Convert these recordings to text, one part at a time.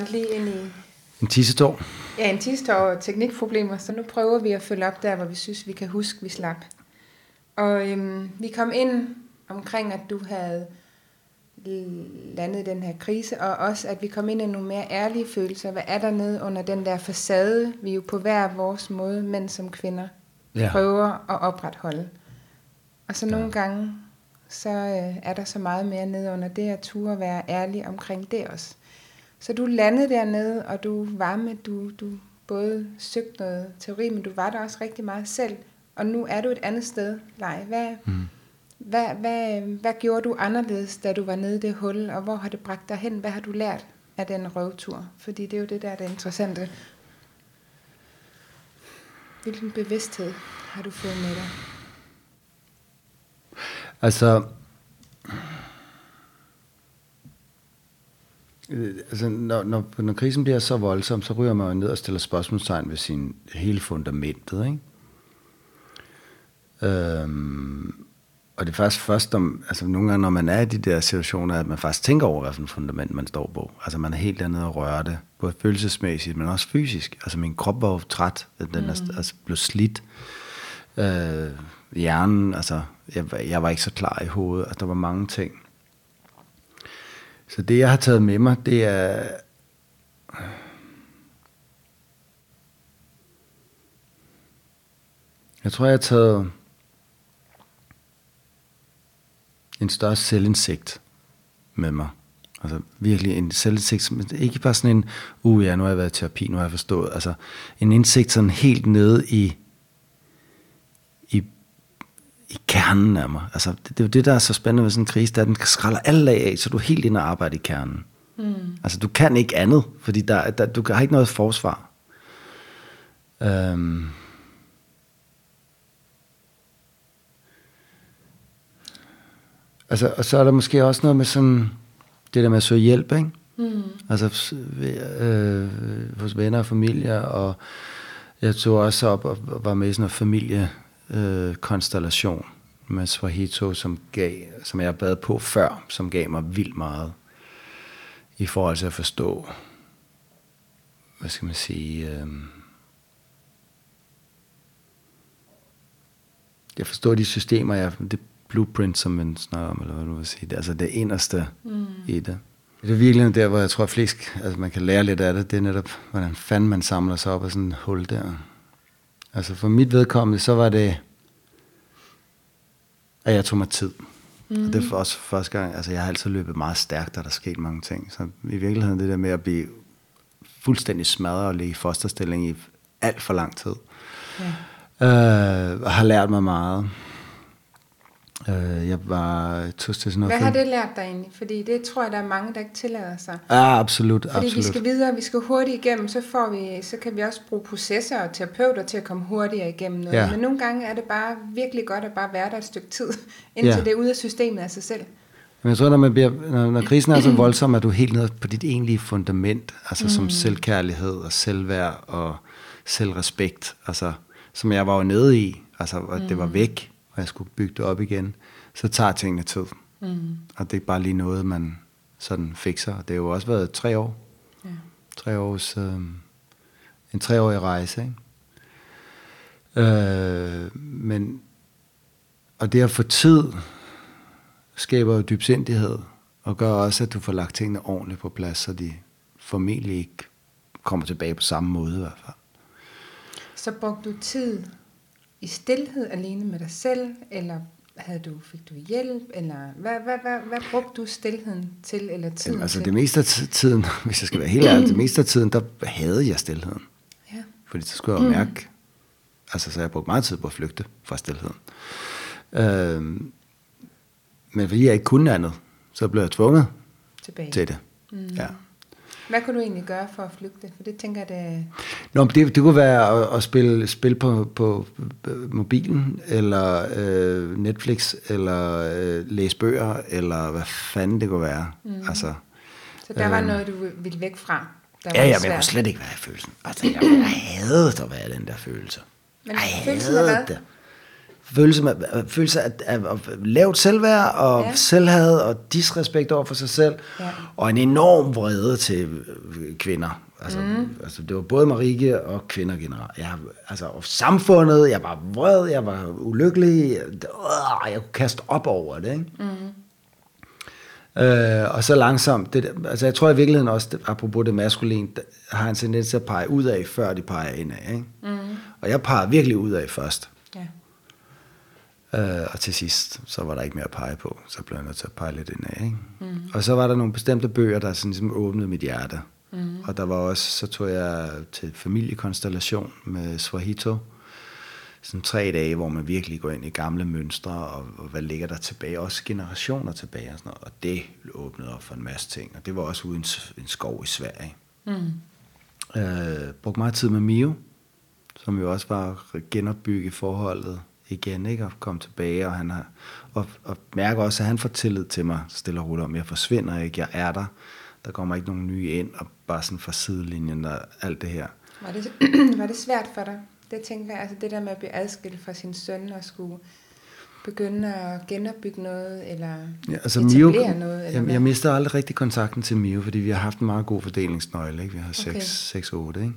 rent lige ind i En tissetår. ja, en sidste år teknikproblemer, så nu prøver vi at følge op der, hvor vi synes, vi kan huske, vi slap. Og øhm, vi kom ind omkring, at du havde landet den her krise, og også at vi kom ind i nogle mere ærlige følelser. Hvad er der nede under den der facade, vi jo på hver vores måde, mænd som kvinder, Ja. prøver at opretholde. Og så nogle gange, så øh, er der så meget mere nede under det at turde være ærlig omkring det også. Så du landede dernede, og du var med, du, du både søgte noget teori, men du var der også rigtig meget selv. Og nu er du et andet sted, Lej. Hvad, mm. hvad, hvad, hvad gjorde du anderledes, da du var nede i det hul, og hvor har det bragt dig hen? Hvad har du lært af den røvtur? Fordi det er jo det der, er interessante. Hvilken bevidsthed har du fået med dig? Altså, altså når, når, når krisen bliver så voldsom, så ryger man jo ned og stiller spørgsmålstegn ved sin hele fundamentet, ikke? Øhm, og det er faktisk først, om, altså nogle gange, når man er i de der situationer, at man faktisk tænker over, hvad for et fundament man står på. Altså man er helt dernede og rører det, både følelsesmæssigt, men også fysisk. Altså min krop var jo træt, den er altså blev slidt. Øh, hjernen, altså jeg, var- jeg var ikke så klar i hovedet, altså der var mange ting. Så det jeg har taget med mig, det er Jeg tror, jeg har taget en større selvindsigt med mig. Altså virkelig en selvindsigt, som ikke bare sådan en, uh ja, nu har jeg været i terapi, nu har jeg forstået. Altså en indsigt sådan helt nede i, i, i kernen af mig. Altså det, det er jo det, der er så spændende ved sådan en krise, det er, at den skralder alle lag af, så du er helt inde og arbejder i kernen. Mm. Altså du kan ikke andet, fordi der, der, du har ikke noget forsvar. Øhm, Altså, og så er der måske også noget med sådan, det der med at søge hjælp, ikke? Mm. Altså øh, hos venner og familie, og jeg tog også op og var med i sådan en familiekonstellation øh, konstellation med Swahito, som, gav, som jeg været på før, som gav mig vildt meget i forhold til at forstå, hvad skal man sige, øh, jeg forstår de systemer, jeg, det blueprint, som man snakker om, eller hvad du vil sige, det, altså det inderste mm. i det. Det er virkelig der, hvor jeg tror, at flest, altså man kan lære lidt af det, det er netop, hvordan fanden man samler sig op af sådan et hul der. Altså for mit vedkommende, så var det, at jeg tog mig tid. Mm. Og det er også første gang, altså jeg har altid løbet meget stærkt, og der er sket mange ting. Så i virkeligheden det der med at blive fuldstændig smadret og ligge i fosterstilling i alt for lang tid. Ja. Øh, har lært mig meget. Øh, jeg var tog til sådan noget Hvad har det lært dig egentlig? Fordi det tror jeg, der er mange, der ikke tillader sig. Ja, absolut, Fordi absolut. vi skal videre, vi skal hurtigt igennem, så, får vi, så kan vi også bruge processer og terapeuter til at komme hurtigere igennem noget. Ja. Men nogle gange er det bare virkelig godt at bare være der et stykke tid, indtil Ja. det er ude af systemet af sig selv. Men jeg tror, når, man bliver, når, når krisen er så voldsom, er du helt nede på dit egentlige fundament, altså mm. som selvkærlighed og selvværd og selvrespekt, altså som jeg var jo nede i, altså og det var væk, og jeg skulle bygge det op igen, så tager tingene tid. Mm. Og det er bare lige noget, man sådan fikser. Det har jo også været tre år. Ja. Tre års, øh, en treårig rejse, ikke? Øh, men, og det at få tid, skaber jo dybsindighed, og gør også, at du får lagt tingene ordentligt på plads, så de formentlig ikke kommer tilbage på samme måde i hvert fald. Så brugte du tid i stillhed alene med dig selv, eller havde du, fik du hjælp, eller hvad, hvad, hvad, hvad brugte du stillheden til, eller tiden Jamen, altså til? det meste af ti- tiden, hvis jeg skal være helt ærlig, det meste af tiden, der havde jeg stillheden. Ja. Fordi så skulle jeg jo mærke, altså så jeg brugte meget tid på at flygte fra stillheden. Øhm, men fordi jeg ikke kunne andet, så blev jeg tvunget Tilbage. til det. Mm. Ja. Hvad kunne du egentlig gøre for at flygte? For det tænker jeg, det Nå, men det, det kunne være at, at spille, spille på, på øh, mobilen, eller øh, Netflix, eller øh, læse bøger, eller hvad fanden det kunne være. Mm. Altså, Så der var noget, du ville væk fra? Der ja, ja, men jeg kunne slet ikke være i følelsen. Altså, jeg, jeg havde at være den der følelse. Men jeg hvad? det. Følelse, med, følelse af, af, af lavt selvværd og Ja. selvhad og disrespekt over for sig selv. Ja. Og en enorm vrede til øh, kvinder. Altså, mm. altså, det var både Marike og kvinder generelt. Jeg, altså, og samfundet, jeg var vred, jeg var ulykkelig. Jeg, øh, jeg kunne kaste op over det, ikke? Mm. Øh, og så langsomt, det, altså jeg tror i virkeligheden også, apropos det maskuline, har en tendens til at pege ud af, før de peger indad. Ikke? Mm. Og jeg peger virkelig ud af først. Øh, og til sidst, så var der ikke mere at pege på. Så blev jeg nødt til at pege lidt indad. Ikke? Mm. Og så var der nogle bestemte bøger, der sådan ligesom åbnede mit hjerte. Mm. Og der var også, så tog jeg til familiekonstellation med Swahito. Sådan tre dage, hvor man virkelig går ind i gamle mønstre, og, og hvad ligger der tilbage, også generationer tilbage og sådan noget. Og det åbnede op for en masse ting. Og det var også uden en skov i Sverige. Mm. Øh, brugte meget tid med Mio, som jo også var genopbygge forholdet igen, ikke? Og komme tilbage, og, han har, og, og mærker også, at han får tillid til mig stille og roligt om, jeg forsvinder ikke, jeg er der, der kommer ikke nogen nye ind, og bare sådan fra sidelinjen og alt det her. Var det, var det svært for dig? Det tænker jeg, altså det der med at blive adskilt fra sin søn og skulle begynde at genopbygge noget, eller Ja, altså Mio, noget? Eller jeg, hvad? jeg mister aldrig rigtig kontakten til Mio, fordi vi har haft en meget god fordelingsnøgle, ikke? Vi har Okay. 6-8, ikke?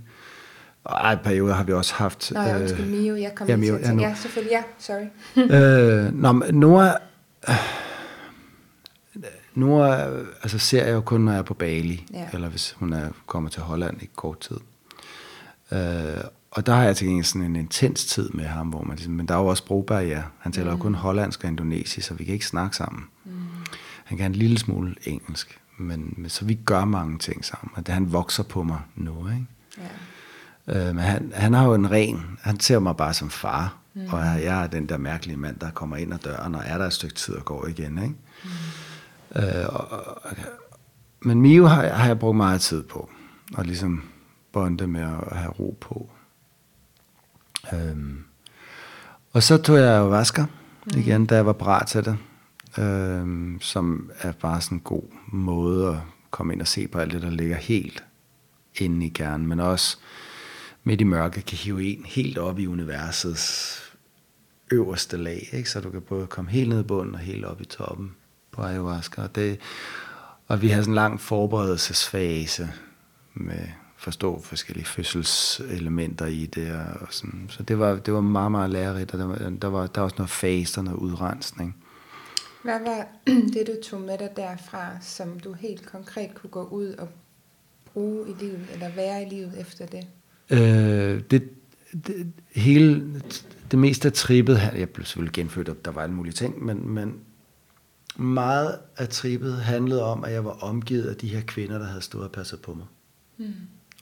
Og ej, perioder har vi også haft... Nå, ja, undskyld, Mio, jeg kom ja, Mio, til ja, nu. ja, selvfølgelig, ja, sorry. øh, nå, men Nora, øh, Nora, øh, altså ser jeg jo kun, når jeg er på Bali, Ja. eller hvis hun er kommer til Holland i kort tid. Øh, og der har jeg til gengæld sådan en intens tid med ham, hvor man ligesom, men der er jo også sprogbarriere. Han taler jo kun hollandsk og indonesisk, så vi kan ikke snakke sammen. Mm. Han kan en lille smule engelsk, men, men så vi gør mange ting sammen, og det han vokser på mig nu, ikke? Ja. Øh, men han, han har jo en ren, han ser mig bare som far, mm. og jeg, er den der mærkelige mand, der kommer ind ad døren, og er der et stykke tid og går igen. Ikke? Mm. Øh, og, og, men Mio har, har jeg brugt meget tid på, og ligesom bonde med at have ro på. Øhm, og så tog jeg jo vasker igen, da jeg var parat til det, øhm, som er bare sådan en god måde at komme ind og se på alt det, der ligger helt inde i kernen, men også midt i mørket kan hive en helt op i universets øverste lag, ikke? så du kan både komme helt ned i bunden og helt op i toppen på ayahuasca. Og, det, og vi har sådan en lang forberedelsesfase med forstå forskellige fødselselementer i det. Og sådan. Så det var, det var meget, meget lærerigt, og der var, der var, der var også noget faster, noget udrensning. Hvad var det, du tog med dig derfra, som du helt konkret kunne gå ud og bruge i livet, eller være i livet efter det? Øh, det, det, hele, det meste af trippet, jeg blev selvfølgelig genfødt, og der var alle mulige ting, men, men meget af trippet handlede om, at jeg var omgivet af de her kvinder, der havde stået og passet på mig. Mm.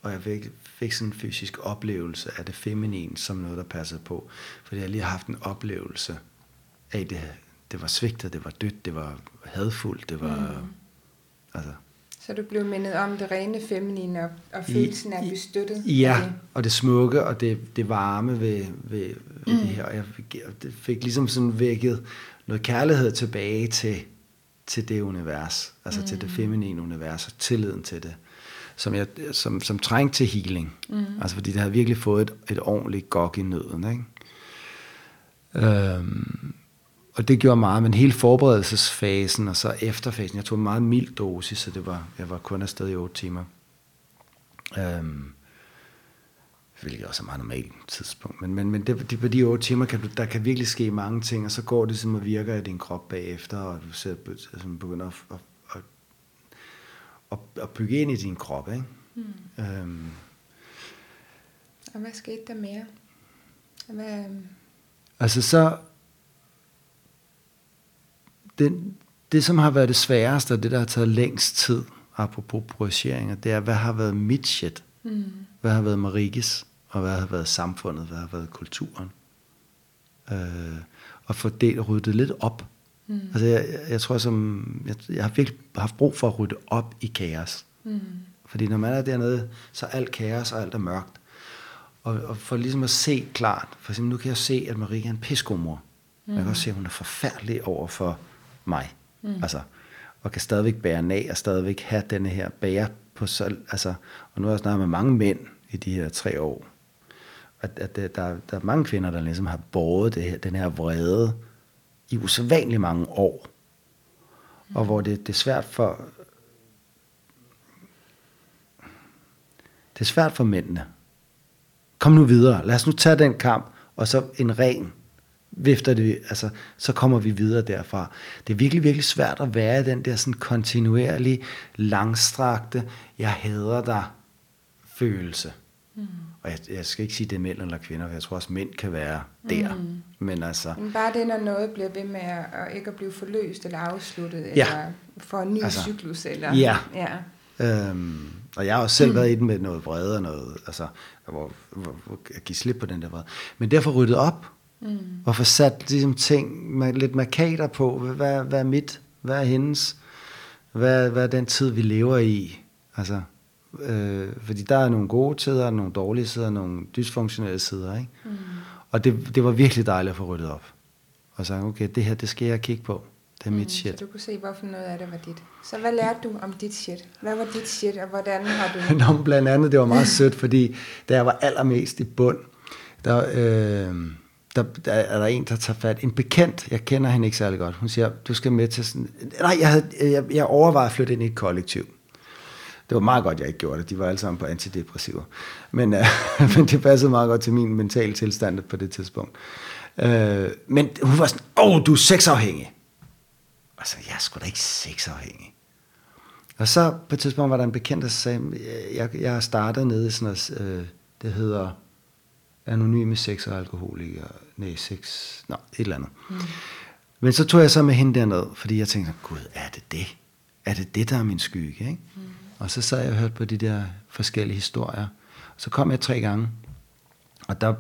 Og jeg fik, fik sådan en fysisk oplevelse af det feminine som noget, der passede på. Fordi jeg lige har haft en oplevelse af det. Det var svigtet, det var dødt, det var hadfuldt, det var... Mm. Altså, Så du blev mindet om det rene feminine og, og følelsen af at blive støttet? Ja, det? og det smukke og det, det varme ved, ved, ved mm. det her. Og jeg fik, det fik ligesom sådan vækket noget kærlighed tilbage til, til det univers. Altså mm. til det feminine univers og tilliden til det. Som, jeg, som, som trængte til healing. Mm. Altså fordi det havde virkelig fået et, et ordentligt gok i nøden. Ikke? Øhm, og det gjorde meget, men hele forberedelsesfasen og så efterfasen, jeg tog en meget mild dosis, så det var, jeg var kun afsted i otte timer. Øhm, hvilket også er meget normalt tidspunkt. Men, men, men det, det, på de otte timer, kan du, der kan virkelig ske mange ting, og så går det som at virker i din krop bagefter, og du ser, altså, begynder at, at, at, at, at bygge ind i din krop. Ikke? Mm. Øhm, Og hvad skete der mere? Hvad, altså så, det, det som har været det sværeste, og det der har taget længst tid, apropos projiceringer, det er, hvad har været mit shit? mm. Hvad har været Marikes? Og hvad har været samfundet? Hvad har været kulturen? Øh, og få det ryddet lidt op. Mm. Altså jeg, jeg, tror, som, jeg, jeg har virkelig haft brug for at rydde op i kaos. Mm. Fordi når man er dernede, så er alt kaos og alt er mørkt. Og, og for ligesom at se klart, for eksempel nu kan jeg se, at Marike er en pissegod mor. Mm. Jeg kan også se, at hun er forfærdelig over for mig. Mm. Altså, og kan stadigvæk bære den af, og stadigvæk have denne her bære på sig. Altså, og nu har jeg snakket med mange mænd i de her tre år. at, at der, der, der er mange kvinder, der ligesom har båret det her, den her vrede i usædvanligt mange år. Mm. Og hvor det, det er svært for... Det er svært for mændene. Kom nu videre. Lad os nu tage den kamp, og så en ren vifter det, altså, så kommer vi videre derfra. Det er virkelig, virkelig svært at være i den der sådan kontinuerlige, langstrakte, jeg hader dig følelse. Mm. Og jeg, jeg skal ikke sige, det er mænd eller kvinder, for jeg tror også, mænd kan være der. Mm. Men altså... Men bare det, når noget bliver ved med at, at ikke at blive forløst eller afsluttet, ja. eller for en ny altså, cyklus. Eller, ja. ja. Øhm, og jeg har også selv mm. været i den med noget vrede og noget, altså, hvor, hvor, hvor jeg giver slip på den der vrede. Men derfor ryddet op, mm. og få sat ligesom, ting, med lidt markader på, hvad, hvad er mit, hvad er hendes, hvad, hvad er den tid, vi lever i, altså, Øh, fordi der er nogle gode tider, nogle dårlige sider, nogle dysfunktionelle sider. Ikke? Mm. Og det, det var virkelig dejligt at få ryddet op. Og så okay, det her, det skal jeg kigge på. Det er mit mm, shit. Så du kunne se, hvorfor noget af det var dit. Så hvad lærte du om dit shit? Hvad var dit shit, og hvordan har du... Nå, blandt andet, det var meget sødt, fordi da jeg var allermest i bund, der, øh, der, der er der en, der tager fat. En bekendt, jeg kender hende ikke særlig godt. Hun siger, du skal med til sådan... Nej, jeg, havde, øh, jeg, jeg overvejede at flytte ind i et kollektiv. Det var meget godt, jeg ikke gjorde det. De var alle sammen på antidepressiver. Men, øh, men det passede meget godt til min mentale tilstand på det tidspunkt. Øh, men hun var sådan, åh, oh, du er sexafhængig. Og så, jeg er sgu da ikke sexafhængig. Og så på et tidspunkt var der en bekendt, der sagde, jeg, jeg startede nede i sådan noget, øh, det hedder anonyme sex og alkoholikere. Nej, sex, nå, et eller andet. Mm. Men så tog jeg så med hende derned, fordi jeg tænkte, gud, er det det? Er det det, der er min skygge? Ikke? Mm. Og så sad jeg og hørte på de der forskellige historier. Så kom jeg tre gange, og der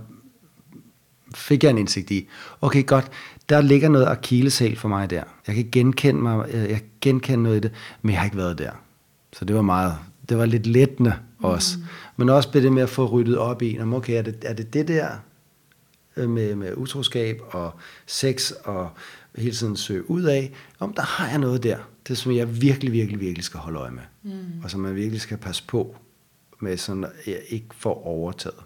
fik jeg en indsigt i, okay godt, der ligger noget akilleshæl for mig der. Jeg kan genkende mig, jeg kan genkende noget i det, men jeg har ikke været der. Så det var meget, det var lidt lettende også. Mm. Men også det med at få ryddet op i, okay, er det er det, det der øh, med, med utroskab og sex og hele tiden søge ud af, om der har jeg noget der det som jeg virkelig, virkelig, virkelig skal holde øje med. Mm. Og som man virkelig skal passe på med, sådan jeg ikke får overtaget.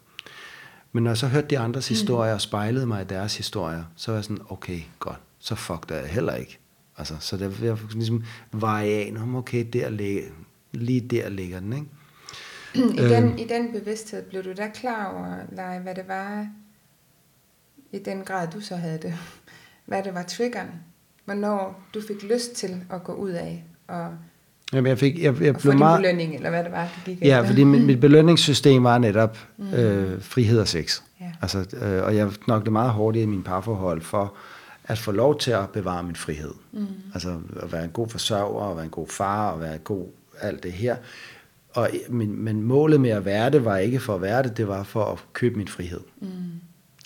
Men når jeg så hørte de andres mm. historier og spejlede mig i deres historier, så var jeg sådan, okay, godt, så fuck der jeg heller ikke. Altså, så der vil jeg ligesom veje af, om okay, der ligger, lige der ligger den, ikke? I, den, øhm. I den bevidsthed blev du da klar over, Leje, hvad det var, i den grad du så havde det, hvad det var triggeren hvornår du fik lyst til at gå ud af og, Jamen, jeg fik, jeg, jeg og få din meget, belønning, eller hvad det var, det gik Ja, efter. fordi mit, mit belønningssystem var netop mm. øh, frihed og sex. Ja. Altså, øh, og jeg knoklede meget hårdt i min parforhold for at få lov til at bevare min frihed. Mm. Altså at være en god forsørger, og være en god far, og være god alt det her. Og, men, men målet med at være det var ikke for at være det, det var for at købe min frihed. Mm.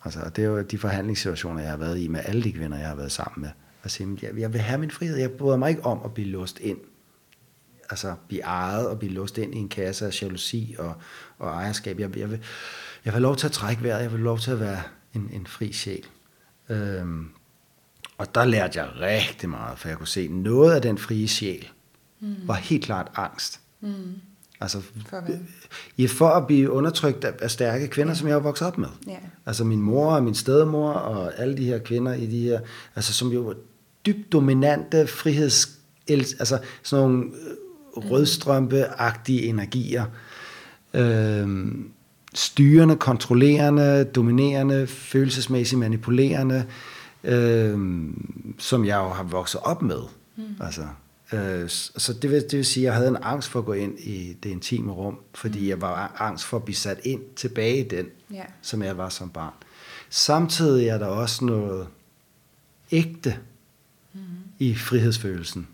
Altså, og det er jo de forhandlingssituationer, jeg har været i med alle de kvinder, jeg har været sammen med og sige, jeg, jeg vil have min frihed. Jeg bryder mig ikke om at blive låst ind. Altså blive ejet og blive låst ind i en kasse af jalousi og, og ejerskab. Jeg, jeg, vil, jeg vil have lov til at trække vejret. Jeg vil have lov til at være en, en fri sjæl. Øhm, og der lærte jeg rigtig meget, for jeg kunne se, noget af den frie sjæl mm. var helt klart angst. Mm. Altså, for? Ja, for at blive undertrykt af, af stærke kvinder, ja. som jeg er vokset op med. Ja. Altså min mor og min stedmor og alle de her kvinder i de her, altså som jo var dybt dominante friheds, altså sådan nogle øh, rødstrømpe-agtige energier. Øhm, styrende, kontrollerende, dominerende, følelsesmæssigt manipulerende, øhm, som jeg jo har vokset op med. Mm. Altså, øh, så det vil, det vil sige, at jeg havde en angst for at gå ind i det intime rum, fordi mm. jeg var angst for at blive sat ind tilbage i den, yeah. som jeg var som barn. Samtidig er der også noget ægte i frihedsfølelsen.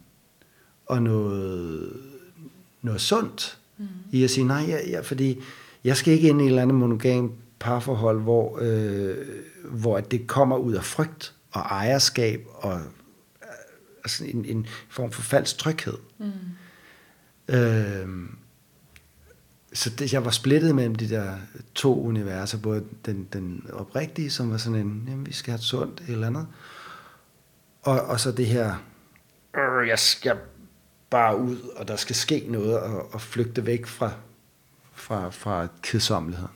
Og noget, noget sundt mm. i at sige, nej, ja, ja, fordi jeg skal ikke ind i et eller andet monogam parforhold, hvor, øh, hvor det kommer ud af frygt og ejerskab og altså en, en form for falsk tryghed. Mm. Øh, så det, jeg var splittet mellem de der to universer, både den, den oprigtige, som var sådan en, jamen, vi skal have et sundt eller andet, og, og så det her, øh, jeg skal bare ud, og der skal ske noget, og, og flygte væk fra, fra, fra kedsommelighed.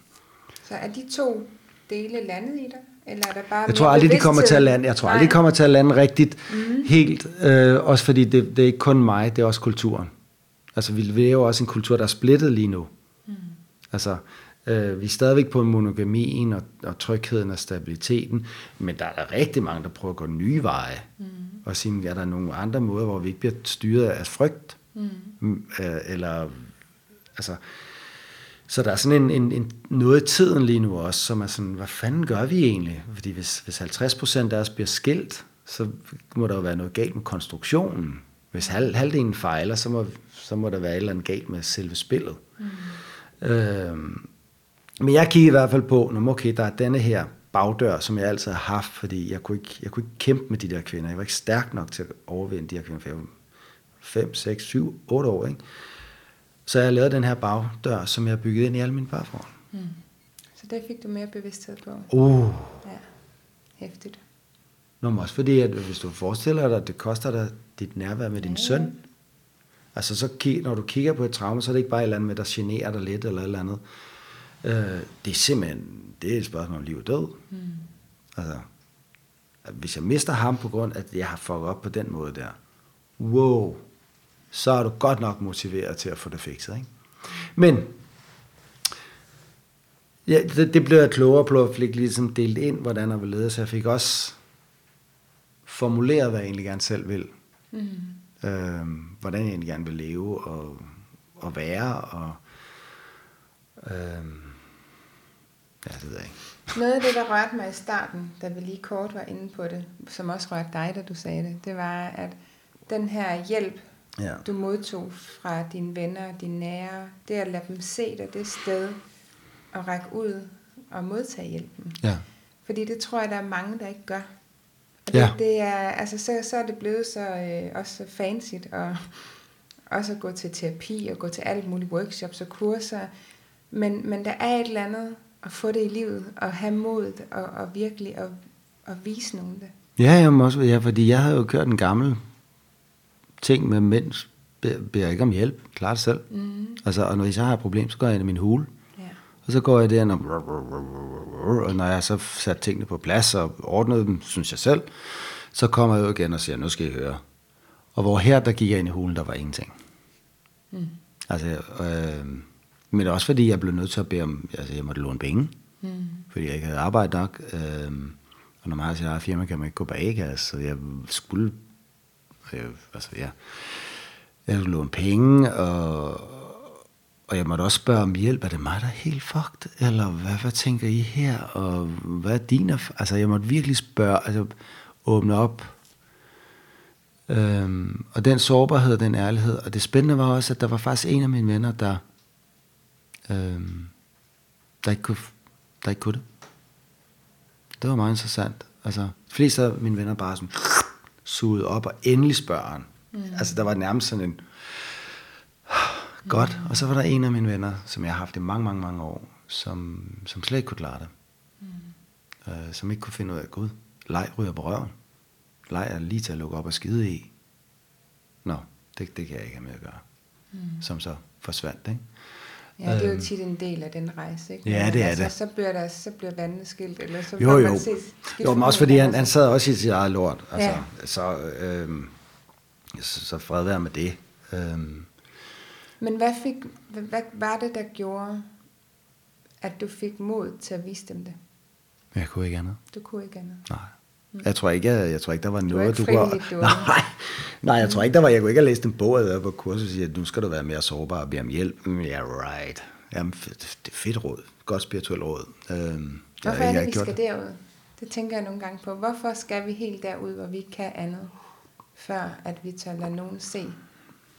Så er de to dele landet i dig? Eller er der bare Jeg tror aldrig, de kommer til at lande. Jeg tror Nej. aldrig, de kommer til at lande rigtigt mm. helt. Øh, også fordi det, det er ikke kun mig, det er også kulturen. Altså, vi lever jo også en kultur, der er splittet lige nu. Mm. Altså, øh, vi er stadigvæk på monogamien og, og trygheden og stabiliteten, men der er der rigtig mange, der prøver at gå nye veje. Mm. Og sige, er der nogle andre måder, hvor vi ikke bliver styret af frygt? Mm. Øh, eller, altså, så der er sådan en, en, en noget i tiden lige nu også, som er sådan, hvad fanden gør vi egentlig? Fordi hvis, hvis 50% af os bliver skilt, så må der jo være noget galt med konstruktionen. Hvis halv, halvdelen fejler, så må, så må der være et eller andet galt med selve spillet. Mm. Øhm, men jeg kigger i hvert fald på, når okay, der er denne her bagdør, som jeg altid har haft, fordi jeg kunne, ikke, jeg kunne ikke kæmpe med de der kvinder. Jeg var ikke stærk nok til at overvinde de her kvinder, for jeg var 5, 6, 7, 8 år. Ikke? Så jeg lavede den her bagdør, som jeg har bygget ind i alle mine parforhold. Så det fik du mere bevidsthed på. Uh. Ja, hæftigt. Nå, men også fordi, at hvis du forestiller dig, at det koster dig dit nærvær med din søn, altså så når du kigger på et traume, så er det ikke bare et eller andet med, der generer dig lidt eller et eller andet. Øh, det er simpelthen, det er et spørgsmål om liv og død. Mm. Altså, hvis jeg mister ham på grund af, at jeg har fucket op på den måde der, wow, så er du godt nok motiveret til at få det fikset, ikke? Men, ja, det, det blev jeg klogere på, at fik ligesom delt ind, hvordan jeg ville lede, så jeg fik også formuleret, hvad jeg egentlig gerne selv vil. Mm. Øhm, hvordan jeg egentlig gerne vil leve og, og være. Og, øhm, ja, det ved jeg ikke. Noget af det, der rørte mig i starten, da vi lige kort var inde på det, som også rørte dig, da du sagde det, det var, at den her hjælp, Ja. du modtog fra dine venner, dine nære, det at lade dem se dig det sted, og række ud og modtage hjælpen. Ja. Fordi det tror jeg, der er mange, der ikke gør. Og det, Ja. det er, altså, så, så er det blevet så, øh, også så fancy, og også at gå til terapi, og gå til alt muligt workshops og kurser. Men, men der er et eller andet at få det i livet, og have modet, og, og virkelig at, at vise nogen det. Ja, jeg må også, ja, fordi jeg havde jo kørt en gammel ting med mænd, beder, ikke om hjælp, klarer det selv. Mm. Altså, og når jeg så har et problem, så går jeg ind i min hule. Ja. Og så går jeg derind og, og når jeg så sat tingene på plads og ordnet dem, synes jeg selv, så kommer jeg ud igen og siger, nu skal I høre. Og hvor her, der gik jeg ind i hulen, der var ingenting. Mm. Altså, øh, men også fordi jeg blev nødt til at bede om, altså jeg måtte låne penge, mm. fordi jeg ikke havde arbejde nok. Øh, og når man har sit eget firma, kan man ikke gå på A-kasse, så jeg skulle, øh, altså ja, jeg skulle låne penge, og, og jeg måtte også spørge om hjælp. Er det mig, der er helt fucked? Eller hvad, hvad tænker I her? Og hvad er din Altså, jeg måtte virkelig spørge, altså åbne op. Øhm, og den sårbarhed og den ærlighed. Og det spændende var også, at der var faktisk en af mine venner, der, øhm, der, ikke, kunne, der ikke kunne det. Det var meget interessant. Altså, de fleste af mine venner bare sådan suget op og endelig spørger han. Mm. Altså, der var nærmest sådan en, Godt. Og så var der en af mine venner, som jeg har haft i mange, mange, mange år, som, som slet ikke kunne klare det. Mm. Øh, som ikke kunne finde ud af, gud, leg ryger på røven. Leg er lige til at lukke op og skide i. Nå, det, det kan jeg ikke have med at gøre. Mm. Som så forsvandt, ikke? Ja, det er jo Øhm. tit en del af den rejse, ikke? Ja, det er altså, det. Så bliver, der, så bliver vandene skilt, eller så Jo, jo. man skilt Jo, men også fordi han, han sad også i sit eget lort. Altså, Ja. Så, øhm, så, så fred være med det. Øhm, Men hvad, fik, hvad, hvad var det, der gjorde, at du fik mod til at vise dem det? jeg kunne ikke andet. Du kunne ikke andet. Nej. Jeg tror ikke, jeg, jeg tror ikke, der var var noget, ikke du kunne... du var- Nej, nej, jeg tror ikke, der var... Jeg kunne ikke have læst en bog, og været på kursus og sige, at nu skal du være mere sårbar og bede om hjælp. Mm, yeah, right. Jamen, fedt, det er fedt råd. Godt spirituelt råd. Øhm, Hvorfor jeg, er det, vi skal derud? Det tænker jeg nogle gange på. Hvorfor skal vi helt derud, hvor vi ikke kan andet, før at vi tør lade nogen se,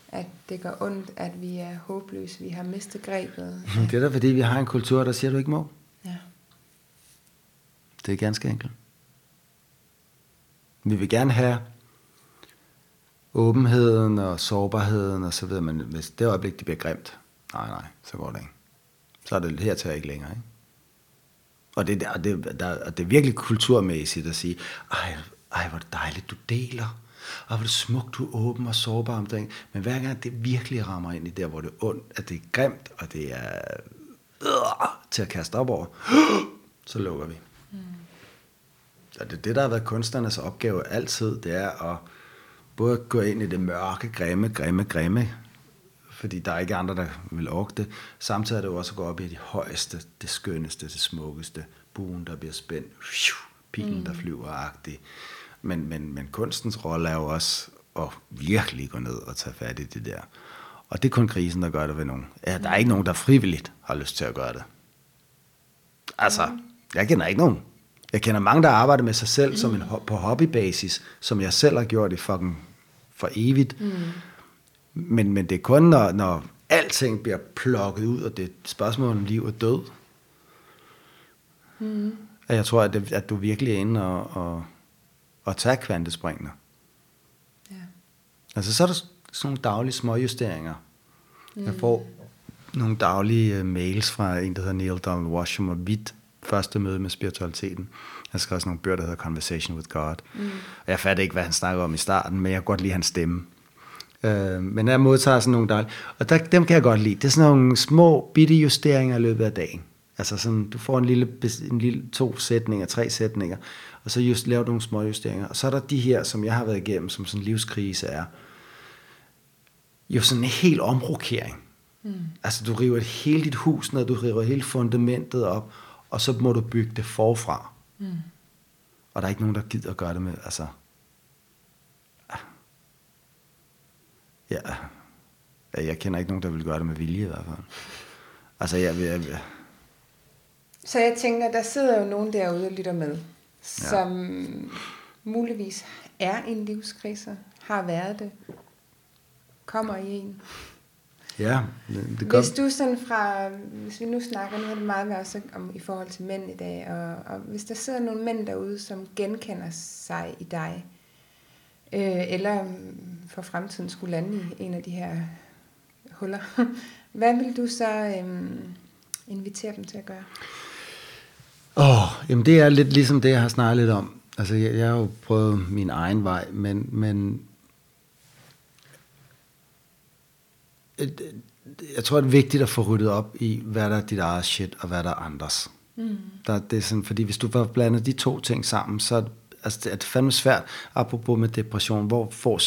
at det gør ondt, at vi er håbløse, vi har mistet grebet. Det er da fordi, vi har en kultur, der siger, at du ikke må. Ja. Det er ganske enkelt. Vi vil gerne have åbenheden og sårbarheden og så videre, men hvis det øjeblik, det bliver grimt, nej, nej, så går det ikke. Så er det her til ikke længere, ikke? Og det, og det, der, og det er virkelig kulturmæssigt at sige, ej, ej, hvor dejligt, du deler. Og hvor det smukt, du er åben og sårbar om det. Men hver gang det virkelig rammer ind i der, hvor det er ondt, at det er grimt, og det er øh, til at kaste op over, så lukker vi. Mm. Og det, det, der har været kunstnernes opgave altid, det er at både gå ind i det mørke, grimme, grimme, grimme, fordi der er ikke andre, der vil orke det. Samtidig er det jo også at gå op i det højeste, det skønneste, det smukkeste, buen, der bliver spændt, pilen, mm. der flyver agtigt. Men, men, men kunstens rolle er jo også at virkelig gå ned og tage fat i det der. Og det er kun krisen, der gør det ved nogen. Ja, der er ikke nogen, der frivilligt har lyst til at gøre det. Altså, mm. jeg kender ikke nogen. Jeg kender mange, der arbejder med sig selv mm. som en, på hobbybasis, som jeg selv har gjort i fucking for evigt. Mm. Men, men det er kun, når, når alting bliver plukket ud, og det er et spørgsmål om liv og død. Mm. At jeg tror, at, det, at du virkelig er inde og, og, og tager kvantespringene. Ja. Altså så er der sådan nogle daglige småjusteringer. Mm. Jeg får nogle daglige uh, mails fra en, der hedder Neil Donald Washam, og vidt første møde med spiritualiteten. Han skrev også nogle bøger, der hedder Conversation with God. Mm. Og jeg fatter ikke, hvad han snakker om i starten, men jeg kan godt lide hans stemme. Øh, men jeg modtager sådan nogle dejlige, og der, dem kan jeg godt lide. Det er sådan nogle små, bitte justeringer i løbet af dagen. Altså sådan, du får en lille, en lille to sætninger, tre sætninger, og så just laver du nogle små justeringer. Og så er der de her, som jeg har været igennem, som sådan livskrise er, jo sådan en helt omrokering. Mm. Altså du river hele dit hus ned, du river hele fundamentet op, og så må du bygge det forfra. Mm. Og der er ikke nogen, der gider at gøre det med, altså... Ja, jeg kender ikke nogen, der vil gøre det med vilje i hvert fald. Altså, jeg, jeg, jeg så jeg tænker, der sidder jo nogen derude og lytter med, ja. som muligvis er i en livskrise, har været det, kommer i en. Ja, det, det Hvis du sådan fra, hvis vi nu snakker, nu har det meget været også om i forhold til mænd i dag, og, og hvis der sidder nogle mænd derude, som genkender sig i dig, øh, eller for fremtiden skulle lande i en af de her huller, hvad vil du så øh, invitere dem til at gøre? Åh, oh, jamen det er lidt ligesom det, jeg har snakket lidt om. Altså, jeg, jeg har jo prøvet min egen vej, men, men jeg tror, det er vigtigt at få ryddet op i, hvad der er dit eget shit, og hvad der er andres. Mm. Der, det er sådan, fordi hvis du får blandet de to ting sammen, så altså, det er det fandme svært, apropos med depression, hvor får,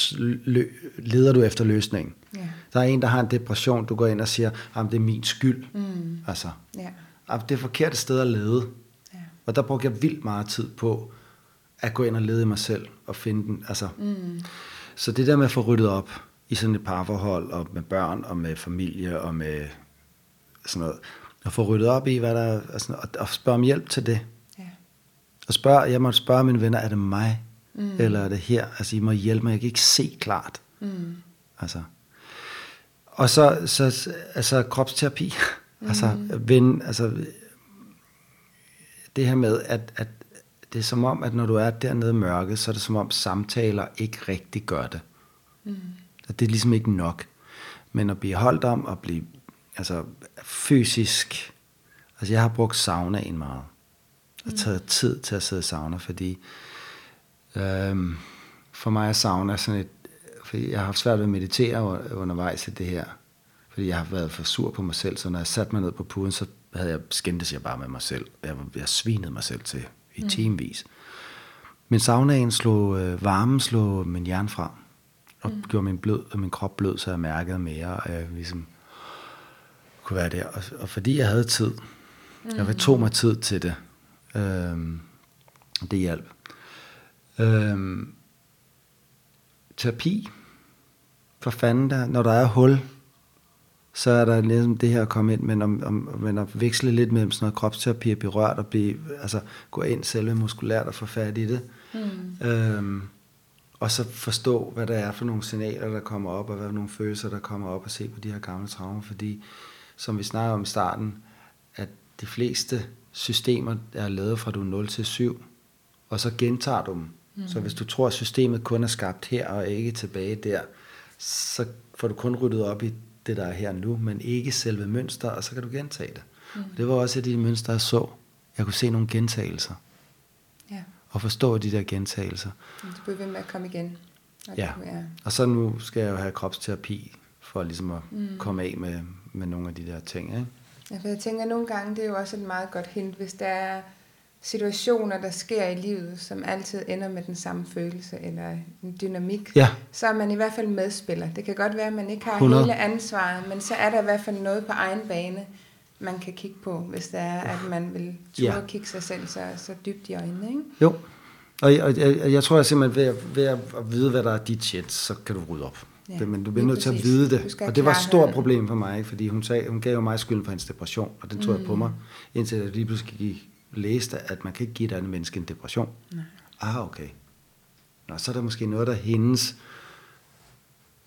lø, leder du efter løsningen? Yeah. Der er en, der har en depression, du går ind og siger, at det er min skyld. Mm. Altså, yeah. det er forkert sted at lede. Yeah. Og der brugte jeg vildt meget tid på, at gå ind og lede i mig selv, og finde den. Altså, mm. Så det der med at få ryddet op, i sådan et parforhold, og med børn, og med familie, og med sådan noget. Og få ryddet op i, hvad der er, altså, og, og spørge om hjælp til det. Ja. Og spørge, jeg må spørge mine venner, er det mig? Mm. Eller er det her? Altså, I må hjælpe mig, jeg kan ikke se klart. Mm. Altså. Og så, så altså, kropsterapi. Mm. altså, ven, altså, det her med, at, at det er som om, at når du er dernede i mørket, så er det som om samtaler ikke rigtig gør det. Mm. At det er ligesom ikke nok. Men at blive holdt om, at blive altså, fysisk... Altså jeg har brugt saunaen meget. Og mm. taget tid til at sidde i sauna, fordi øhm, for mig er sauna sådan et... Fordi jeg har haft svært ved at meditere undervejs i det her. Fordi jeg har været for sur på mig selv, så når jeg satte mig ned på puden, så havde jeg skændtes jeg bare med mig selv. Jeg, jeg svinede mig selv til i mm. timevis. Men saunaen slog, øh, varmen slog min hjerne fra og mm. gjorde min, blød, min krop blød, så jeg mærkede mere, og jeg ligesom kunne være der. Og, og fordi jeg havde tid, mm. jeg tog mig tid til det, øhm, det hjalp. Øhm, terapi, for fanden der, når der er hul, så er der ligesom det her at komme ind, men, om, om, men at veksle lidt mellem sådan noget kropsterapi og berørt og blive, altså gå ind selve muskulært og få fat i det. Mm. Øhm, og så forstå, hvad der er for nogle signaler, der kommer op, og hvad for nogle følelser, der kommer op, og se på de her gamle traumer, fordi, som vi snakker om i starten, at de fleste systemer er lavet fra du er 0 til 7, og så gentager du dem. Mm. Så hvis du tror, at systemet kun er skabt her, og ikke tilbage der, så får du kun ryddet op i det, der er her nu, men ikke selve mønster, og så kan du gentage det. Mm. det var også et af de mønstre, jeg så. Jeg kunne se nogle gentagelser og forstå de der gentagelser. Du bliver ved med at komme igen. Og ja. ja, og så nu skal jeg jo have kropsterapi, for ligesom at mm. komme af med, med nogle af de der ting. Ikke? Ja, for jeg tænker, nogle gange, det er jo også et meget godt hint, hvis der er situationer, der sker i livet, som altid ender med den samme følelse eller en dynamik, Ja. så er man i hvert fald medspiller. Det kan godt være, at man ikke har 100. hele ansvaret, men så er der i hvert fald noget på egen bane, man kan kigge på, hvis det er, at man vil turde Ja. kigge sig selv så, så dybt i øjnene. Ikke? Jo. Og jeg, jeg, jeg tror jeg simpelthen, ved at, ved at vide, hvad der er dit shit, så kan du rydde op. Ja, det, men du bliver nødt til at vide det. Og det var et stort det. problem for mig, ikke? fordi hun, sagde, hun gav jo mig skylden for hendes depression, og den tog jeg Mm. på mig, indtil jeg lige pludselig gik, læste, at man kan ikke give et andet menneske en depression. Nej. Ah, okay. Nå, så er der måske noget, der er hendes.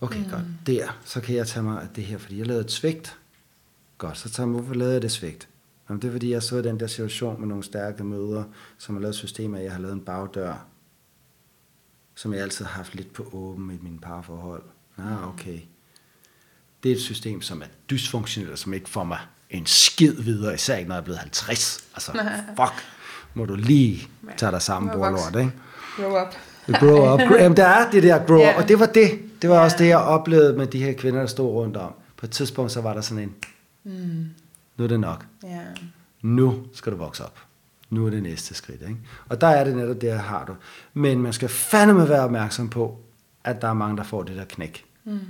Okay, mm. godt. Der, så kan jeg tage mig af det her, fordi jeg lavede et svigt. Godt, så tager jeg, hvorfor lavede jeg det svigt? Jamen, det er fordi, jeg så i den der situation med nogle stærke mødre, som har lavet systemer, jeg har lavet en bagdør, som jeg altid har haft lidt på åben i mine parforhold. Ah, okay. Det er et system, som er dysfunktionelt, og som ikke får mig en skid videre, især ikke når jeg er blevet 50. Altså, fuck, må du lige tage dig sammen, bror lort, ikke? Grow up. Grow up. Jamen, der er det der grow up, Ja. og det var det. Det var Ja. også det, jeg oplevede med de her kvinder, der stod rundt om. På et tidspunkt, så var der sådan en, Mm. nu er det nok. Ja. Nu skal du vokse op. Nu er det næste skridt. Ikke? Og der er det netop det, har du. Men man skal fandeme være opmærksom på, at der er mange, der får det der knæk. Mm.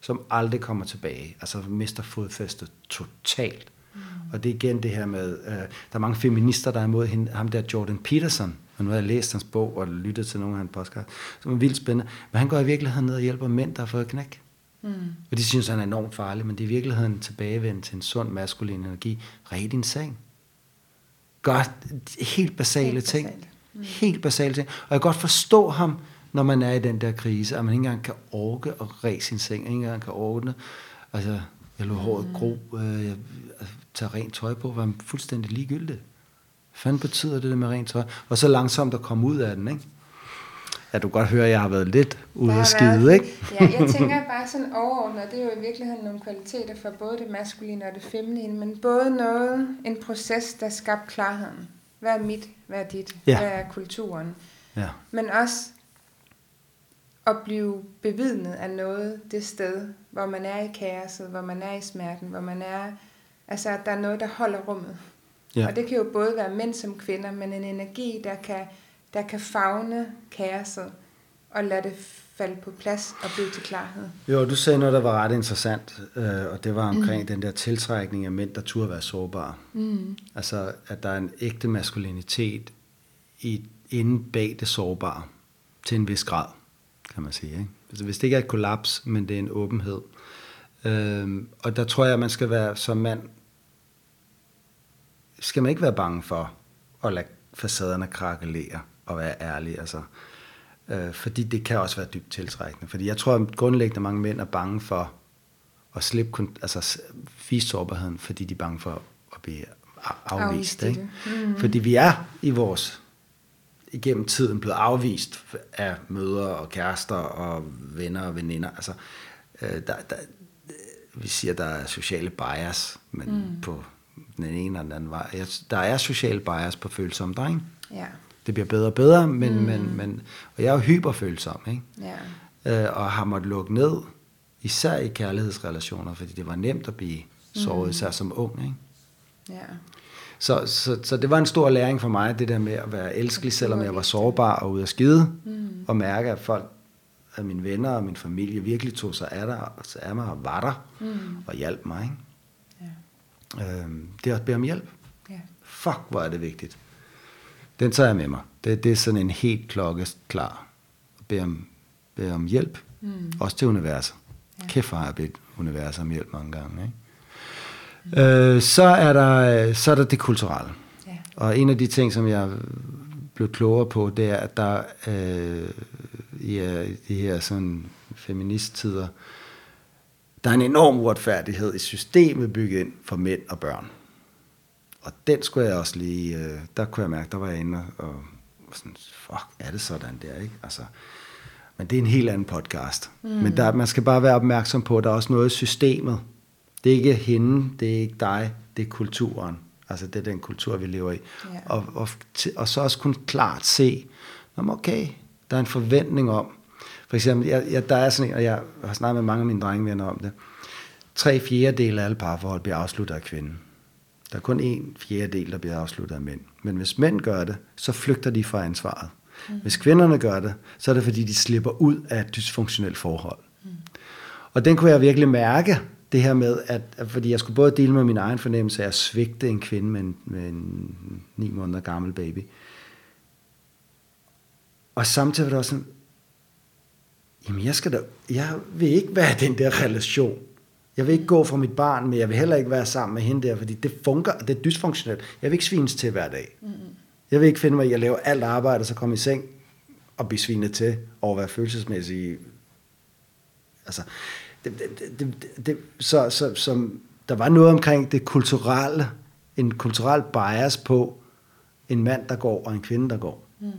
Som aldrig kommer tilbage. Altså mister fodfæstet totalt. Mm. Og det er igen det her med, øh, der er mange feminister, der er imod hende, ham der Jordan Peterson. Og nu har jeg læst hans bog og lyttet til nogle af hans podcast, som er vildt spændende. Men han går i virkeligheden ned og hjælper mænd, der har fået knæk. Mm. Og de synes, han er enormt farlig, men det er i virkeligheden tilbagevendt til en sund maskulin energi. Red din seng. Gør helt basale Helt ting. basalt. Mm. Helt basale ting. Og jeg kan godt forstå ham, når man er i den der krise, at man ikke engang kan orke at ræse sin seng, ikke engang kan ordne. Altså, jeg lå håret Mm. gro, øh, jeg tager rent tøj på, var fuldstændig ligegyldigt. Hvad fanden betyder det der med rent tøj? Og så langsomt at komme ud af den, ikke? Ja, du godt høre, at jeg har været lidt ude har skide, ikke? ja, jeg tænker bare sådan overordnet, og det er jo i virkeligheden nogle kvaliteter for både det maskuline og det feminine, men både noget, en proces, der skabte klarheden. Hvad er mit? Hvad er dit? Ja. Hvad er kulturen? Ja. Men også at blive bevidnet af noget det sted, hvor man er i kaoset, hvor man er i smerten, hvor man er... Altså, at der er noget, der holder rummet. Ja. Og det kan jo både være mænd som kvinder, men en energi, der kan, der kan fagne kaoset og lade det falde på plads og blive til klarhed. Jo, du sagde noget, der var ret interessant, øh, og det var omkring mm. den der tiltrækning af mænd, der turde være sårbare. Mm. Altså, at der er en ægte maskulinitet i, inde bag det sårbare, til en vis grad, kan man sige. Ikke? Altså, hvis det ikke er et kollaps, men det er en åbenhed. Øhm, og der tror jeg, at man skal være som mand, skal man ikke være bange for at lade facaderne krakelere og være ærlig. Altså, øh, fordi det kan også være dybt tiltrækkende. Fordi jeg tror, at grundlæggende mange mænd er bange for at slippe, kun- altså vise sårbarheden, fordi de er bange for at blive afvist. Ikke? Mhm. Fordi vi er i vores igennem tiden blevet afvist af mødre og kærester og venner og veninder. Altså, øh, der, der, vi siger, der er sociale bias, men mm. på den ene og den anden vej. Der er social bias på følsomme drenge. Ja, Det bliver bedre og bedre, men, mm. men, men og jeg er jo hyperfølsom, ikke? ja. Øh, og har måttet lukke ned, især i kærlighedsrelationer, fordi det var nemt at blive såret, mm. især som ung, ikke? Ja. Så, så, så det var en stor læring for mig, det der med at være elskelig, selvom jeg var sårbar og ude at skide, mm. og mærke, at folk, at mine venner og min familie virkelig tog sig af, der, af mig og var der, mm. og hjalp mig. Ikke? Ja. Øhm, det er at bede om hjælp. Ja. Fuck, hvor er det vigtigt. Den tager jeg med mig. Det, det er sådan en helt klokkeklar. At bede om, bede om hjælp. Mm. Også til universet. Ja. Kæft, har jeg bedt universet om hjælp mange gange. Ikke? Mm. Øh, så, er der, så er der det kulturelle. Ja. Og en af de ting, som jeg blev klogere på, det er, at der øh, i øh, de her sådan feministtider, der er en enorm uretfærdighed i systemet bygget ind for mænd og børn. Og den skulle jeg også lige, øh, der kunne jeg mærke, der var jeg inde og, og sådan, fuck, er det sådan der, ikke? Altså, men det er en helt anden podcast. Mm. Men der, man skal bare være opmærksom på, at der er også noget i systemet. Det er ikke hende, det er ikke dig, det er kulturen. Altså det er den kultur, vi lever i. Ja. Og, og, og så også kunne klart se, okay, der er en forventning om, for eksempel, jeg, jeg, der er sådan en, og jeg har snakket med mange af mine drengevenner om det, tre fjerdedele af alle parforhold bliver afsluttet af kvinden. Der er kun en fjerdedel, der bliver afsluttet af mænd. Men hvis mænd gør det, så flygter de fra ansvaret. Mm. Hvis kvinderne gør det, så er det fordi, de slipper ud af et dysfunktionelt forhold. Mm. Og den kunne jeg virkelig mærke, det her med, at, at fordi jeg skulle både dele med min egen fornemmelse af at svigte en kvinde med en, med en ni måneder gammel baby. Og samtidig var det også sådan, jamen jeg, skal da, jeg vil ikke være den der relation. Jeg vil ikke gå fra mit barn, men jeg vil heller ikke være sammen med hende der, fordi det fungerer, det er dysfunktionelt. Jeg vil ikke svines til hver dag. Mm. Jeg vil ikke finde mig i at lave alt arbejde, og så komme i seng og blive svinet til at være følelsesmæssig. Altså, det, det, det, det, så, så, så der var noget omkring det kulturelle, en kulturel bias på en mand, der går, og en kvinde, der går. Mm.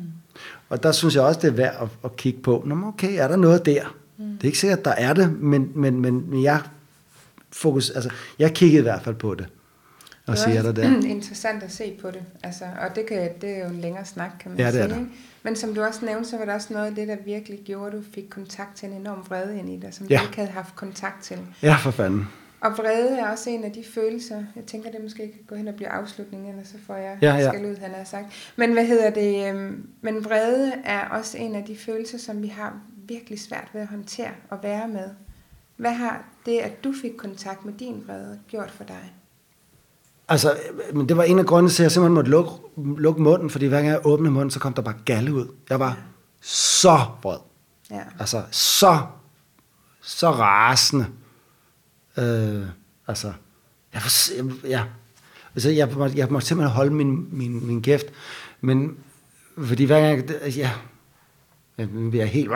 Og der synes jeg også, det er værd at, at kigge på, Nå, okay, er der noget der? Mm. Det er ikke sikkert, at der er det, men, men, men jeg, fokus, altså, jeg kiggede i hvert fald på det. Og det er der der. interessant at se på det. Altså, og det, kan, det er jo en længere snak, kan man ja, det sige. Er det. Men som du også nævnte, så var der også noget af det, der virkelig gjorde, at du fik kontakt til en enorm vrede ind i dig, som ja. du ikke havde haft kontakt til. Ja, for fanden. Og vrede er også en af de følelser, jeg tænker, det måske kan gå hen og blive afslutningen, eller så får jeg ja, ja. skal ud, han har sagt. Men hvad hedder det? Øhm, men vrede er også en af de følelser, som vi har virkelig svært ved at håndtere og være med. Hvad har det, at du fik kontakt med din vrede, gjort for dig? Altså, men det var en af grundene til, at jeg simpelthen måtte lukke, lukke munden, fordi hver gang jeg åbnede munden, så kom der bare galle ud. Jeg var ja. så vred. Ja. Altså, så, så rasende. Øh, altså, jeg var, ja, altså, jeg, må, jeg måtte simpelthen holde min, min, min kæft. Men, fordi hver gang, ja, jeg bliver helt,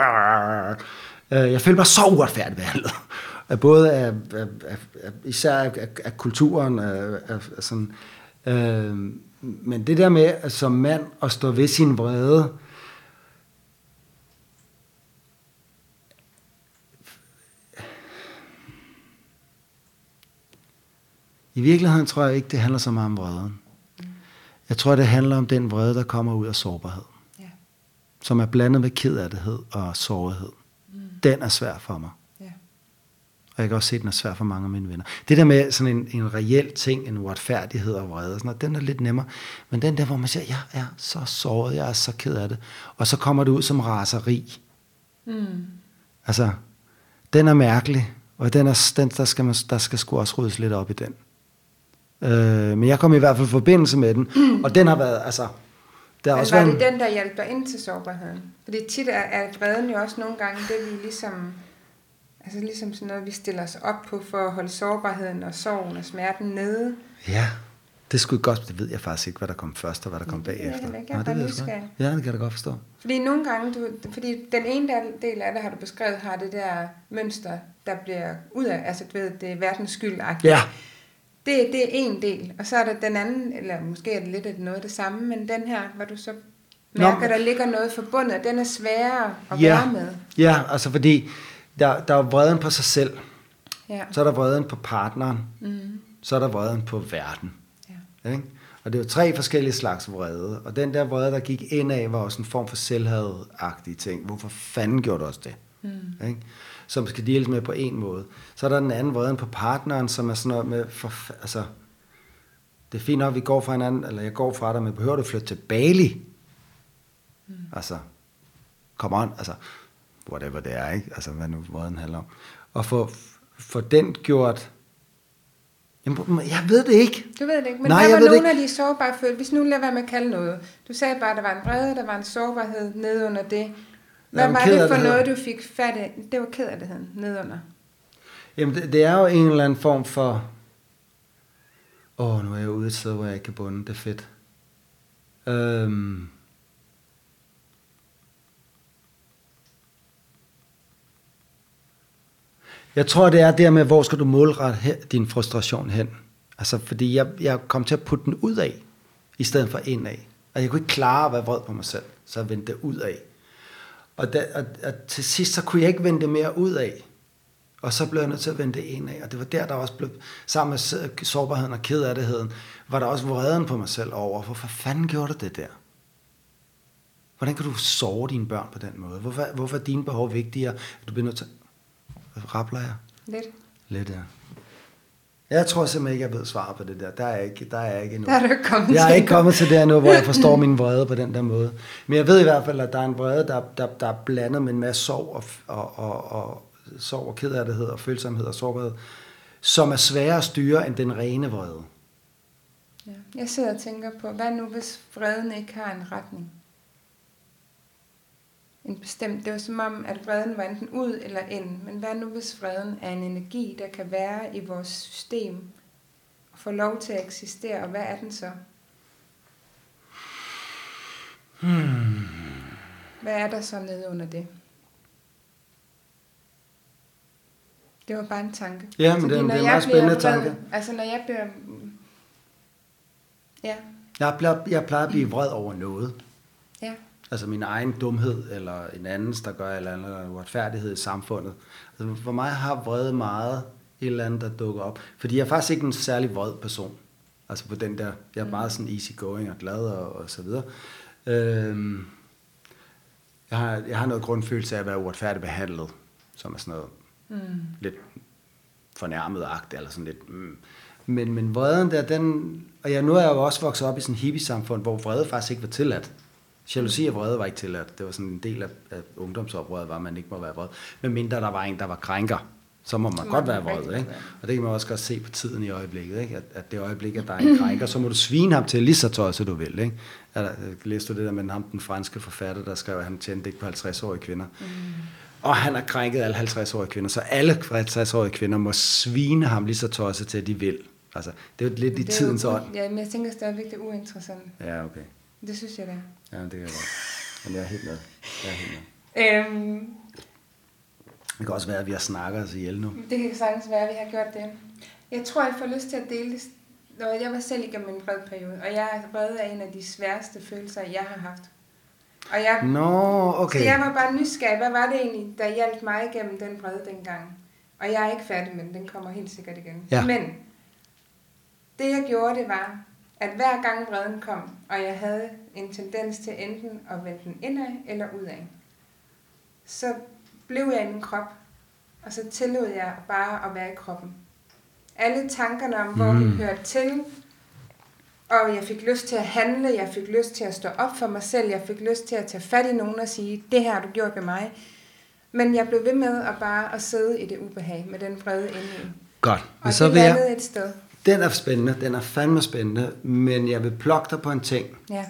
jeg følte mig så uretfærdigt behandlet af både af, af, af, især af, af, kulturen, af, af, af sådan, øh, men det der med at som mand at stå ved sin vrede, I virkeligheden tror jeg ikke, det handler så meget om vreden. Mm. Jeg tror, det handler om den vrede, der kommer ud af sårbarhed. Ja. Som er blandet med kedattighed og sårighed. Den er svær for mig. Og jeg kan også se, at den er svær for mange af mine venner. Det der med sådan en, en reel ting, en uretfærdighed og vrede, sådan noget, den er lidt nemmere. Men den der, hvor man siger, jeg er så såret, jeg er så ked af det. Og så kommer det ud som raseri. Mm. Altså, den er mærkelig. Og den er, den, der, skal man, der skal sgu også ryddes lidt op i den. Øh, men jeg kom i hvert fald i forbindelse med den. Mm. Og den har været, altså... Der er også var det den, der hjalp dig ind til sårbarheden? Fordi tit er, er vreden jo også nogle gange det, vi ligesom Altså ligesom sådan noget, vi stiller os op på for at holde sårbarheden og sorgen og smerten nede. Ja, det skulle godt, det ved jeg faktisk ikke, hvad der kom først og hvad der kom bagefter. Det, det, jeg det, ved jeg Ja, det kan jeg da godt forstå. Fordi nogle gange, du, fordi den ene del af det, har du beskrevet, har det der mønster, der bliver ud af, altså du ved, det er verdens skyld Ja. Det, det er en del, og så er der den anden, eller måske er det lidt af noget af det samme, men den her, hvor du så mærker, Nå, der ligger noget forbundet, den er sværere at ja, være med. Ja, altså fordi der, der er vreden på sig selv. Ja. Så er der vreden på partneren. Mm. Så er der vreden på verden. Ja. Ikke? Og det er jo tre forskellige slags vrede. Og den der vrede, der gik ind af, var også en form for selvhadagtige ting. Hvorfor fanden gjorde du også det? Mm. Ikke? Som skal deles med på en måde. Så er der den anden vreden på partneren, som er sådan noget med, for, altså, det er fint nok, at vi går fra hinanden, eller jeg går fra dig, men behøver du flytte til Bali? Mm. Altså, come on, altså, whatever det er, ikke? Altså, hvad nu vreden handler om. Og få, få den gjort... Jamen, jeg ved det ikke. Du ved det ikke, men Nej, hvad var nogle af de sårbare følelser? Hvis nu lader være med at kalde noget. Du sagde bare, at der var en vrede, der var en sårbarhed ned under det. Hvad var det for noget, du fik fat af? Det var ked af det ned under. Jamen, det, det er jo en eller anden form for... Åh, oh, nu er jeg ude et sted, hvor jeg ikke kan bunde. Det er fedt. Øhm, Jeg tror, det er der med, hvor skal du målrette din frustration hen? Altså, fordi jeg, jeg kom til at putte den ud af, i stedet for ind af. Og jeg kunne ikke klare at være vred på mig selv, så jeg vendte det ud af. Og, da, og, og til sidst, så kunne jeg ikke vende det mere ud af. Og så blev jeg nødt til at vende det ind af. Og det var der, der også blev, sammen med sårbarheden og kedattigheden, var der også vreden på mig selv over, hvorfor fanden gjorde du det der? Hvordan kan du sove dine børn på den måde? Hvorfor, hvorfor er dine behov vigtigere? Du bliver nødt til Rappler jeg? Lidt. Lidt, ja. Jeg tror simpelthen ikke, jeg ved svaret på det der. Der er ikke, der er ikke endnu. Der er du ikke kommet Jeg er til. ikke kommet til det nu, hvor jeg forstår min vrede på den der måde. Men jeg ved i hvert fald, at der er en vrede, der, der, der er blandet med en masse sorg og, og, og, og sorg og kederlighed og følsomhed og sårbarhed, som er sværere at styre end den rene vrede. Ja. Jeg sidder og tænker på, hvad nu hvis vreden ikke har en retning? En bestemt, det var som om, at vreden var enten ud eller ind. Men hvad nu hvis vreden er en energi, der kan være i vores system og få lov til at eksistere, og hvad er den så? Hmm. Hvad er der så nede under det? Det var bare en tanke. Ja, men Fordi det er det er en meget bliver spændende vred- tanke. Altså når jeg bliver... Ja, Jeg plejer, jeg plejer at blive vred over noget. Ja. Altså min egen dumhed, eller en andens, der gør et eller andet, eller uretfærdighed i samfundet. Altså for mig har vrede meget et eller andet, der dukker op. Fordi jeg er faktisk ikke en særlig vred person. Altså på den der, jeg er meget sådan easy going og glad og, og så videre. Øhm, jeg, har, jeg har noget grundfølelse af at være uretfærdigt behandlet, som er sådan noget Mm. lidt fornærmet agt eller sådan lidt. Mm. Men, men vreden der, den... Og jeg, nu er jeg jo også vokset op i sådan et hippie-samfund, hvor vrede faktisk ikke var tilladt. Jalousi og vrede var ikke tilladt. Det var sådan en del af, af ungdomsoprøret, var, at man ikke må være vred. Men mindre der var en, der var krænker, så må man godt være vred. Ikke? Og det kan man også godt se på tiden i øjeblikket. Ikke? At, at det øjeblik, at der er en krænker, så må du svine ham til lige så tosset du vil. Ikke? Eller, læste du det der med ham, den franske forfatter, der skrev, at han tjente ikke på 50-årige kvinder. Mm. Og han har krænket alle 50-årige kvinder, så alle 50-årige kvinder må svine ham lige så tosset til, at de vil. Altså, det er jo lidt i tidens ånd. Ja, men jeg tænker stadigvæk, det er uinteressant. Ja, okay. Det synes jeg, det er. Ja, det kan jeg godt. Men jeg er helt med. Jeg er helt med. Øhm, Det kan også være, at vi har snakket os ihjel nu. det kan sagtens være, at vi har gjort det. Jeg tror, jeg får lyst til at dele det. Når jeg var selv igennem en vred periode, og jeg er vred af en af de sværeste følelser, jeg har haft. Og jeg, Nå, Så okay. jeg var bare nysgerrig. Hvad var det egentlig, der hjalp mig igennem den vrede dengang? Og jeg er ikke færdig med den. Den kommer helt sikkert igen. Ja. Men det jeg gjorde, det var, at hver gang vreden kom, og jeg havde en tendens til enten at vende den indad eller udad, så blev jeg i min krop, og så tillod jeg bare at være i kroppen. Alle tankerne om, hvor Mm. det hørte til, og jeg fik lyst til at handle, jeg fik lyst til at stå op for mig selv, jeg fik lyst til at tage fat i nogen og sige, det her har du gjort ved mig. Men jeg blev ved med at bare at sidde i det ubehag med den vrede inde i. Godt. Og Men så det vil jeg... et sted. Den er spændende. Den er fandme spændende. Men jeg vil plukke dig på en ting. Ja.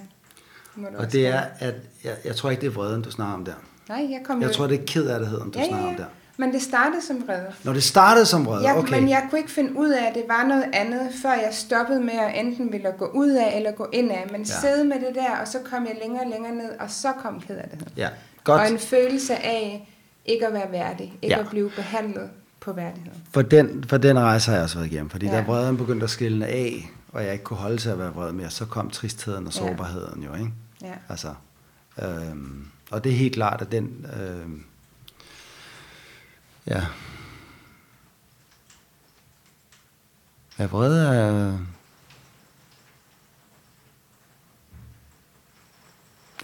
Det Og det er, at jeg, jeg tror ikke, det er vreden, du snakker om der. Nej, jeg kom Jeg jo- tror, det er ked af det, du ja, snakker ja, om der. Men det startede som vrede. Når det startede som vrede, Ja, okay. men jeg kunne ikke finde ud af, at det var noget andet, før jeg stoppede med at enten ville gå ud af eller gå ind af. Men Ja. sidde med det der, og så kom jeg længere og længere ned, og så kom kederlighed. Ja, godt. Og en følelse af ikke at være værdig, ikke ja. at blive behandlet på værdighed. For den, for den rejse har jeg også været igennem. Fordi ja. Ja. da vreden begyndte at skille af, og jeg ikke kunne holde til at være vred mere, så kom tristheden og Ja. sårbarheden jo, ikke? Ja. Altså, øhm, og det er helt klart, at den... Øhm, ja. Ja, vrede er...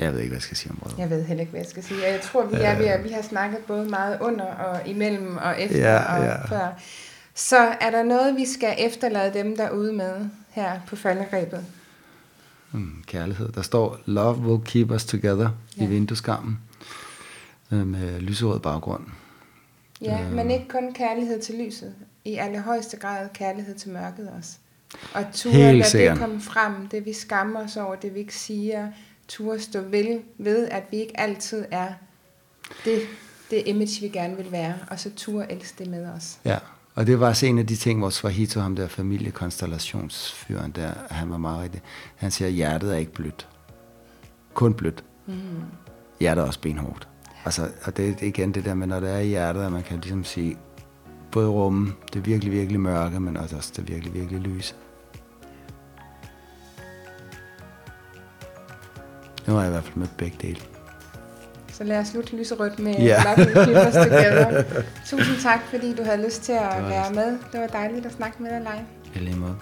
Jeg ved ikke, hvad jeg skal sige om vrede. Jeg ved heller ikke, hvad jeg skal sige. Jeg tror, vi, er, ved at, vi har snakket både meget under og imellem og efter Ja, og ja. før. Så er der noget, vi skal efterlade dem derude med her på falderæbet? Mm, kærlighed. Der står, love will keep us together ja. i vindueskarmen øh, med lyserød baggrund. Ja, Øh. men ikke kun kærlighed til lyset. I allerhøjeste grad kærlighed til mørket også. Og turde lade det komme frem, det vi skammer os over, det vi ikke siger. Turde stå ved, ved, at vi ikke altid er det, det image, vi gerne vil være. Og så turde elske det med os. Ja, og det var også en af de ting, hvor Swahito, ham der familiekonstellationsfyren der, han var meget rigtig. Han siger, hjertet er ikke blødt. Kun blødt. Mm. Hjertet er også benhårdt. Altså, og det er igen det der med, når det er i hjertet, at man kan ligesom sige, både rumme det virkelig, virkelig mørke, men også det virkelig, virkelig lyse. Nu har jeg i hvert fald med begge dele. Så lad os slutte lyserødt med yeah. Love Will Keep Us Together. Tusind tak, fordi du havde lyst til at være med. Det var dejligt at snakke med dig, Leif. I lige måde.